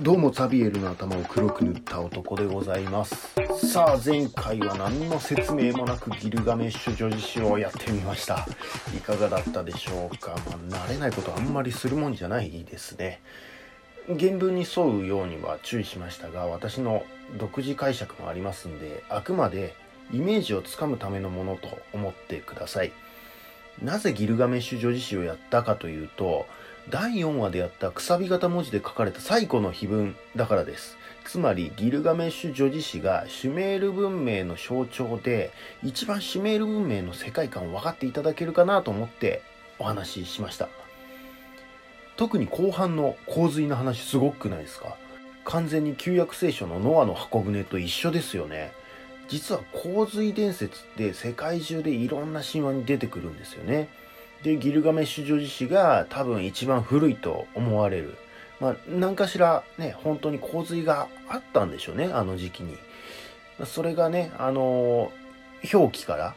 どうもザビエルの頭を黒く塗った男でございます。さあ前回は何の説明もなくギルガメッシュ女子誌をやってみました。いかがだったでしょうか、まあ、慣れないことあんまりするもんじゃないですね。原文に沿うようには注意しましたが私の独自解釈もありますんであくまでイメージをつかむためのものと思ってください。なぜギルガメッシュ女子誌をやったかというと第4話でやったくさび型文字で書かれた最古の碑文だからです。つまりギルガメッシュ女子誌がシュメール文明の象徴で一番シュメール文明の世界観を分かっていただけるかなと思ってお話ししました。特に後半の洪水の話すごくないですか？完全に旧約聖書のノアの箱舟と一緒ですよね。実は洪水伝説って世界中でいろんな神話に出てくるんですよね。で、ギルガメッシュ女子誌が多分一番古いと思われる。まあ、何かしらね、本当に洪水があったんでしょうね、あの時期に。それがね、あの表記から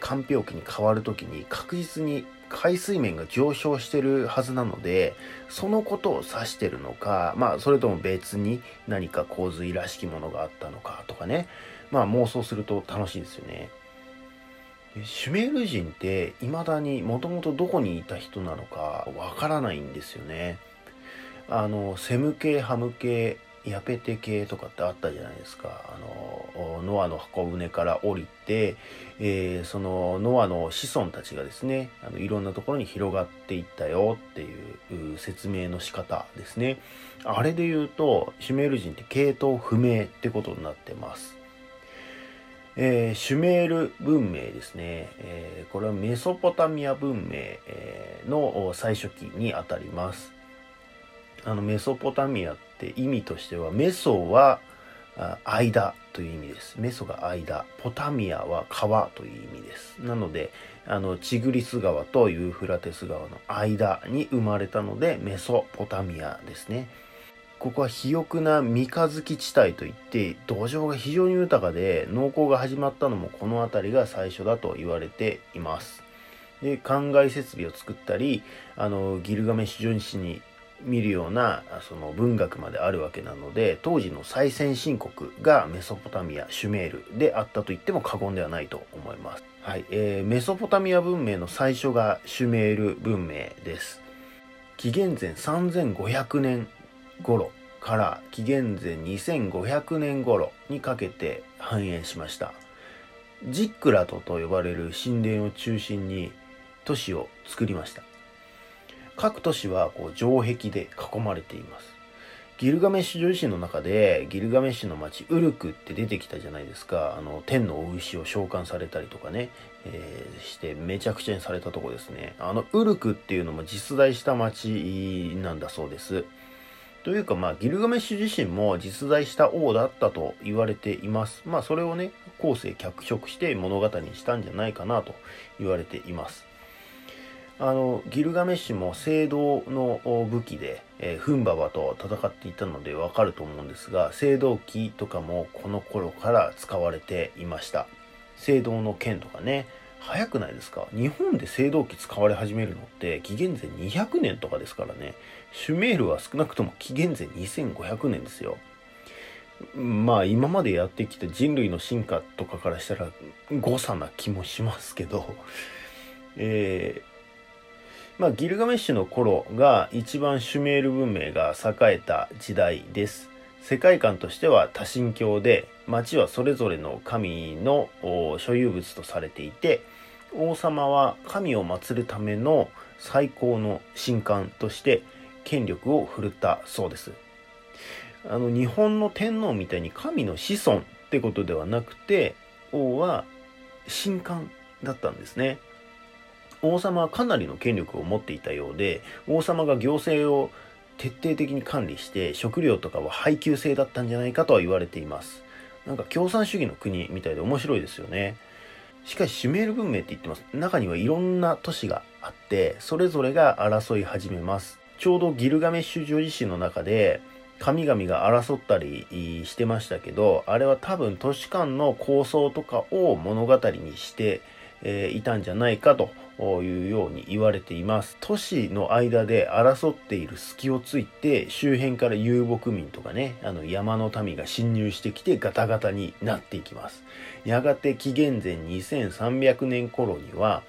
間表記に変わるときに確実に海水面が上昇してるはずなので、そのことを指してるのか、まあ、それとも別に何か洪水らしきものがあったのかとかね、まあ、妄想すると楽しいですよね。シュメール人って未だにもともとどこにいた人なのかわからないんですよね。あの、セム系、ハム系、ヤペテ系とかってあったじゃないですか。あの、ノアの箱舟から降りて、えー、そのノアの子孫たちがですね、あのいろんなところに広がっていったよっていう説明の仕方ですね。あれで言うと、シュメール人って系統不明ってことになってます。えー、シュメール文明ですね、えー、これはメソポタミア文明、えー、の最初期にあたります。あのメソポタミアって意味としてはメソは間という意味です。メソが間、ポタミアは川という意味です。なので、あのチグリス川とユーフラテス川の間に生まれたのでメソポタミアですね。ここは肥沃な三日月地帯といって土壌が非常に豊かで農耕が始まったのもこの辺りが最初だと言われています。で、灌漑設備を作ったり、あの、ギルガメッシュ女子に見るようなその文学まであるわけなので当時の最先進国がメソポタミアシュメールであったと言っても過言ではないと思います、はいえー、メソポタミア文明の最初がシュメール文明です紀元前3500年頃から紀元前2500年頃にかけて繁栄しました。ジックラトと呼ばれる神殿を中心に都市を作りました。各都市はこう城壁で囲まれています。ギルガメッシュ女子の中でギルガメッシュの町ウルクって出てきたじゃないですか。あの天のお牛を召喚されたりとかね、えー、してめちゃくちゃにされたとこですね。あのウルクっていうのも実在した町なんだそうです。というか、まあ、ギルガメッシュ自身も実在した王だったと言われています。まあ、それをね、後世脚色して物語にしたんじゃないかなと言われています。あの、ギルガメッシュも聖堂の武器で、えー、フンババと戦っていたのでわかると思うんですが、聖堂機とかもこの頃から使われていました。聖堂の剣とかね、早くないですか？日本で青銅器使われ始めるのって紀元前200年とかですからね。シュメールは少なくとも紀元前2500年ですよ。まあ今までやってきた人類の進化とかからしたら誤差な気もしますけど、えー、まあギルガメッシュの頃が一番シュメール文明が栄えた時代です。世界観としては多神教で町はそれぞれの神の所有物とされていて王様は神を祀るための最高の神官として権力を振るったそうです。あの日本の天皇みたいに神の子孫ってことではなくて王は神官だったんですね。王様はかなりの権力を持っていたようで王様が行政を徹底的に管理して食料とかは配給制だったんじゃないかとは言われています。なんか共産主義の国みたいで面白いですよね。しかしシュメール文明って言ってます。中にはいろんな都市があって、それぞれが争い始めます。ちょうどギルガメッシュ女子史の中で、神々が争ったりしてましたけど、あれは多分都市間の構想とかを物語にして、え、いたんじゃないかというように言われています。都市の間で争っている隙をついて周辺から遊牧民とかね、あの山の民が侵入してきてガタガタになっていきます。やがて紀元前2300年頃には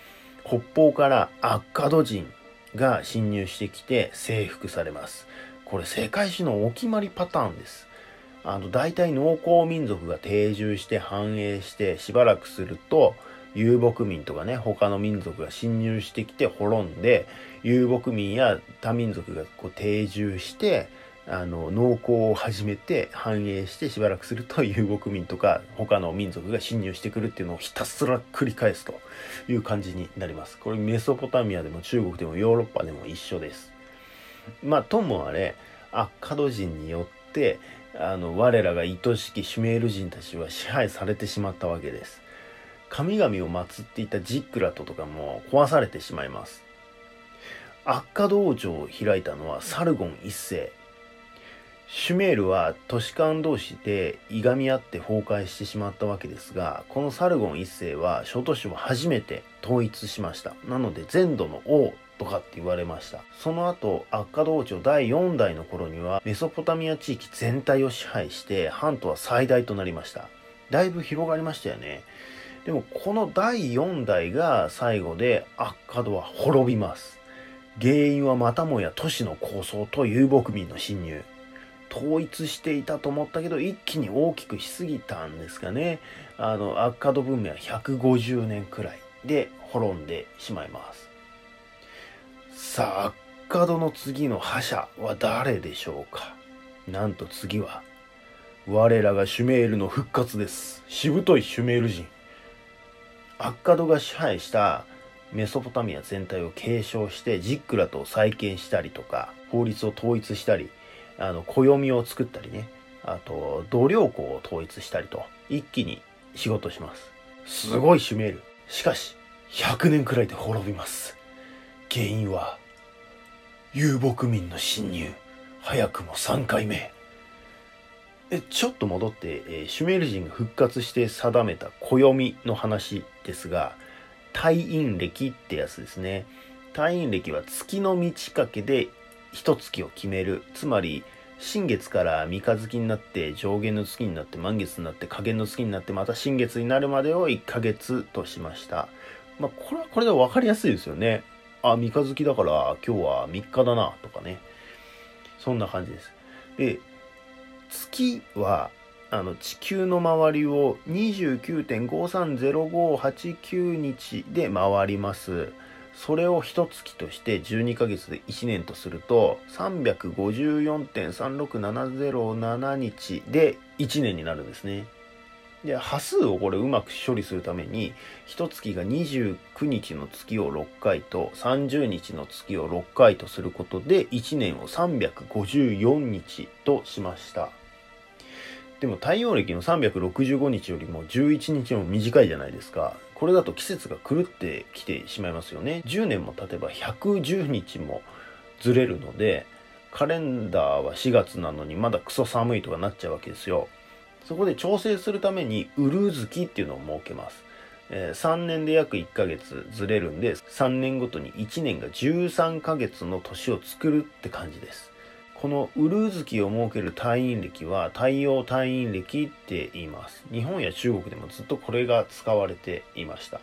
北方からアッカド人が侵入してきて征服されます。これ世界史のお決まりパターンです。あの大体農耕民族が定住して繁栄してしばらくすると遊牧民とかね他の民族が侵入してきて滅んで遊牧民や他民族がこう定住してあの農耕を始めて繁栄してしばらくすると遊牧民とか他の民族が侵入してくるっていうのをひたすら繰り返すという感じになります。これメソポタミアでも中国でもヨーロッパでも一緒です。まあともあれアッカド人によってあの我らが愛しきシュメール人たちは支配されてしまったわけです。神々を祀っていたジックラトとかも壊されてしまいます。悪化道場を開いたのはサルゴン一世。シュメールは都市間同士でいがみ合って崩壊してしまったわけですが、このサルゴン一世は諸都市を初めて統一しました。なので全土の王とかって言われました。その後、悪化道長第4代の頃にはメソポタミア地域全体を支配して半島は最大となりました。だいぶ広がりましたよね。でもこの第4代が最後でアッカドは滅びます。原因はまたもや都市の構想と遊牧民の侵入。統一していたと思ったけど一気に大きくしすぎたんですかね。あの、アッカド文明は150年くらいで滅んでしまいます。さあ、アッカドの次の覇者は誰でしょうかなんと次は、我らがシュメールの復活です。しぶといシュメール人。アッカドが支配したメソポタミア全体を継承してジックラと再建したりとか法律を統一したりあの暦を作ったりね。あと度量衡を統一したりと一気に仕事します。すごいシュメール。しかし100年くらいで滅びます。原因は遊牧民の侵入。早くも3回目。えちょっと戻って、え、シュメール人が復活して定めた暦の話ですが退院暦ってやつですね。退院暦は月の満ち欠けで一月を決める。つまり新月から三日月になって上限の月になって満月になって下限の月になってまた新月になるまでを1ヶ月としました。まあこれはこれで分かりやすいですよね。あ三日月だから今日は3日だなとかね。そんな感じです。で月はあの地球の周りを29.530589日で回ります。それを一月として12ヶ月で1年とすると354.36707日で1年になるんですね。で、波数をこれうまく処理するために、一月が29日の月を6回と30日の月を6回とすることで1年を354日としました。でも太陽暦の365日よりも11日も短いじゃないですか。これだと季節が狂ってきてしまいますよね。10年も経てば110日もずれるので、カレンダーは4月なのにまだクソ寒いとかなっちゃうわけですよ。そこで調整するために、ウルー月っていうのを設けます。えー、3年で約1ヶ月ずれるんで、3年ごとに1年が13ヶ月の年を作るって感じです。このウルー月を設ける退院歴は太陽退院歴って言います。日本や中国でもずっとこれが使われていました。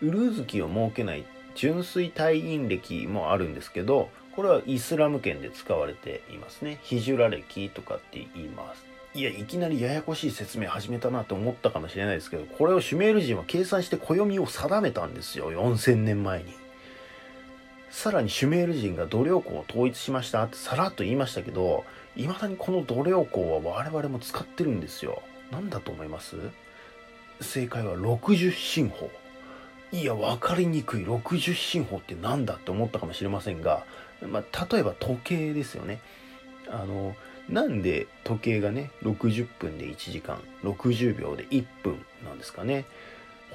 ウルー月を設けない純粋退院歴もあるんですけど、これはイスラム圏で使われていますね。ヒジュラ歴とかって言います。いや、いきなりややこしい説明始めたなと思ったかもしれないですけど、これをシュメール人は計算して暦を定めたんですよ。4000年前に。さらにシュメール人が度量衡を統一しましたってさらっと言いましたけど、未だにこの度量衡は我々も使ってるんですよ。何だと思います？正解は60進法。いや、分かりにくい60進法って何だって思ったかもしれませんが、まあ、例えば時計ですよね。あの、なんで時計がね、60分で1時間、60秒で1分なんですかね。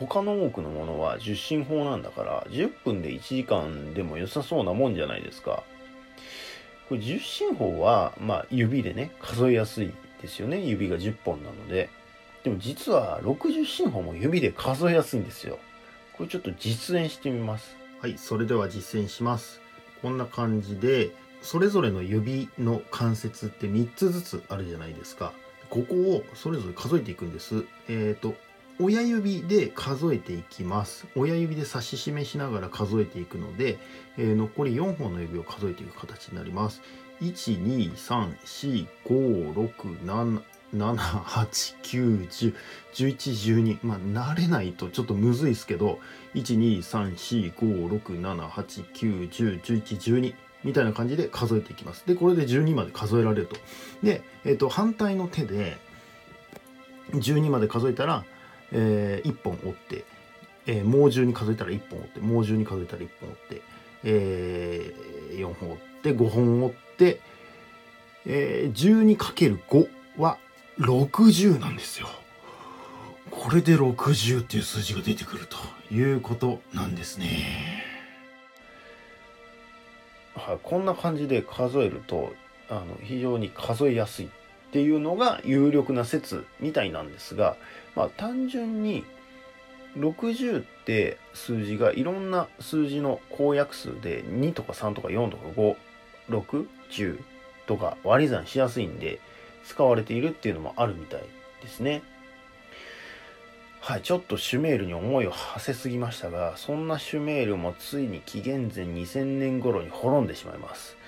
他の多くのものは10進法なんだから10分で1時間でも良さそうなもんじゃないですか。これ10進法は、まあ、指でね数えやすいですよね指が10本なので。でも実は60進法も指で数えやすいんですよ。これちょっと実演してみます。はいそれでは実践しますこんな感じでそれぞれの指の関節って3つずつあるじゃないですかここをそれぞれ数えていくんですえっ、ー、と親指で数えていきます。親指で指し示しながら数えていくので、えー、残り4本の指を数えていく形になります。123456789101112まあ慣れないとちょっとむずいですけど123456789101112みたいな感じで数えていきます。でこれで12まで数えられると。で、えー、と反対の手で12まで数えたらえー、1本折って、えー、もう12数えたら1本折ってもう12数えたら1本折って、えー、4本折って5本折って、えー、12×5 は60なんですよ。これで60っていう数字が出てくるということなんですね。はい、こんな感じで数えるとあの非常に数えやすいっていうのが有力な説みたいなんですがまあ単純に60って数字がいろんな数字の公約数で2とか3とか4とか5,6,10とか割り算しやすいんで使われているっていうのもあるみたいですね。はい、ちょっとシュメールに思いを馳せすぎましたが、そんなシュメールもついに紀元前2000年頃に滅んでしまいます。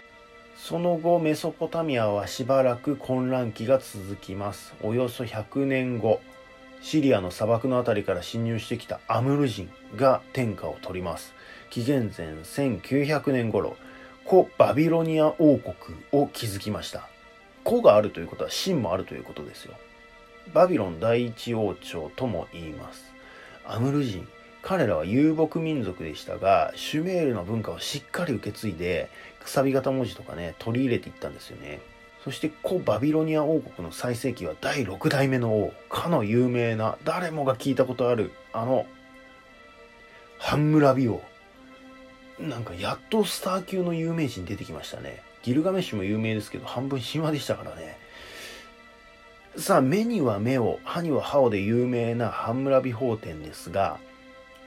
その後、メソポタミアはしばらく混乱期が続きます。およそ100年後、シリアの砂漠の辺りから侵入してきたアムル人が天下を取ります。紀元前1900年頃、古バビロニア王国を築きました。古があるということは真もあるということですよ。バビロン第一王朝とも言います。アムル人、彼らは遊牧民族でしたが、シュメールの文化をしっかり受け継いで、くさび型文字とかね、取り入れていったんですよね。そして古バビロニア王国の最盛期は第6代目の王、かの有名な、誰もが聞いたことある、あの、ハンムラビ王。なんかやっとスター級の有名人出てきましたね。ギルガメッシュも有名ですけど、半分神話でしたからね。さあ、目には目を、歯には歯をで有名なハンムラビ法典ですが、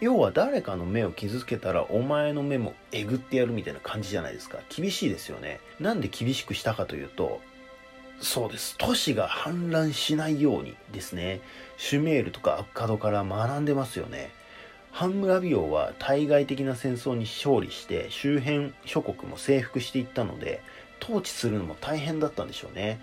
要は誰かの目を傷つけたらお前の目もえぐってやるみたいな感じじゃないですか。厳しいですよね。なんで厳しくしたかというと、そうです。都市が氾濫しないようにですね。シュメールとかアッカドから学んでますよね。ハンムラビ王は対外的な戦争に勝利して周辺諸国も征服していったので統治するのも大変だったんでしょうね。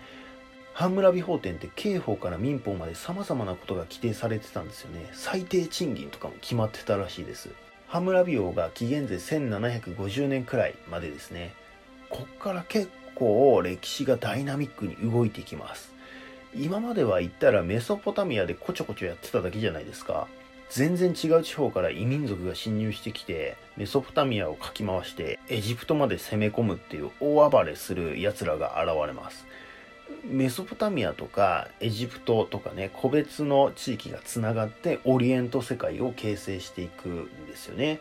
ハンムラビ法典って刑法から民法まで様々なことが規定されてたんですよね。最低賃金とかも決まってたらしいです。ハムラビ王が紀元前1750年くらいまでですね。こっから結構歴史がダイナミックに動いていきます。今までは言ったらメソポタミアでこちょこちょやってただけじゃないですか。全然違う地方から異民族が侵入してきて、メソポタミアをかき回して、エジプトまで攻め込むっていう大暴れする奴らが現れます。メソポタミアとかエジプトとかね個別の地域がつながってオリエント世界を形成していくんですよね。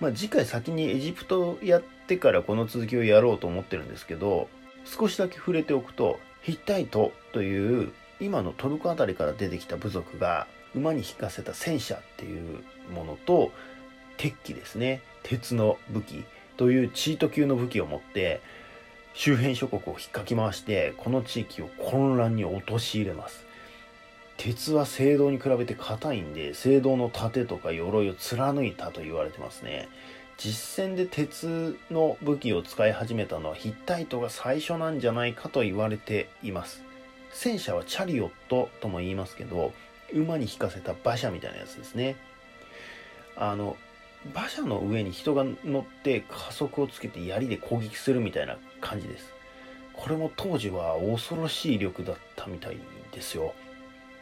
まあ、次回先にエジプトやってからこの続きをやろうと思ってるんですけど少しだけ触れておくとヒッタイトという今のトルコ辺りから出てきた部族が馬に引かせた戦車っていうものと鉄器ですね鉄の武器というチート級の武器を持って周辺諸国を引っかき回してこの地域を混乱に陥れます。鉄は青銅に比べて硬いんで青銅の盾とか鎧を貫いたと言われてますね。実戦で鉄の武器を使い始めたのはヒッタイトが最初なんじゃないかと言われています。戦車はチャリオットとも言いますけど馬に引かせた馬車みたいなやつですね。あの馬車の上に人が乗って加速をつけて槍で攻撃するみたいな感じです。これも当時は恐ろしい力だったみたいですよ。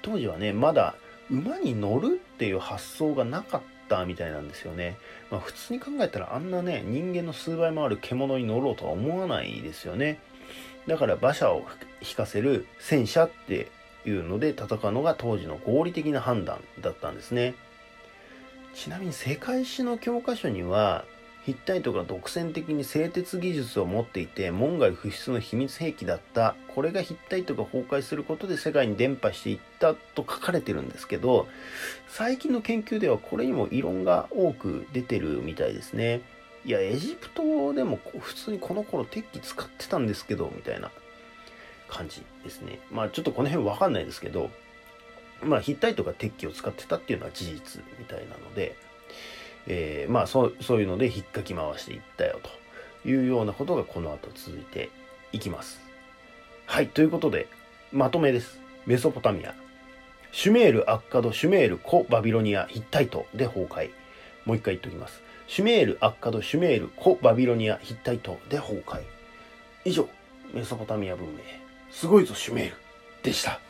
当時はね、まだ馬に乗るっていう発想がなかったみたいなんですよね。まあ、普通に考えたらあんなね、人間の数倍もある獣に乗ろうとは思わないですよね。だから馬車を引かせる戦車っていうので戦うのが当時の合理的な判断だったんですね。ちなみに世界史の教科書にはヒッタイトが独占的に製鉄技術を持っていて門外不出の秘密兵器だったこれがヒッタイトが崩壊することで世界に伝播していったと書かれてるんですけど最近の研究ではこれにも異論が多く出てるみたいですね。いやエジプトでも普通にこの頃鉄器使ってたんですけどみたいな感じですね。まあちょっとこの辺わかんないですけどまあヒッタイトが鉄器を使ってたっていうのは事実みたいなのでえー、まあそうそういうので引っかき回していったよというようなことがこの後続いていきます。はい、ということで、まとめです。メソポタミア。シュメール、アッカド、シュメール、コ、バビロニア、ヒッタイトで崩壊。もう一回言っておきます。シュメール、アッカド、シュメール、コ、バビロニア、ヒッタイトで崩壊。以上、メソポタミア文明。すごいぞ、シュメール。でした。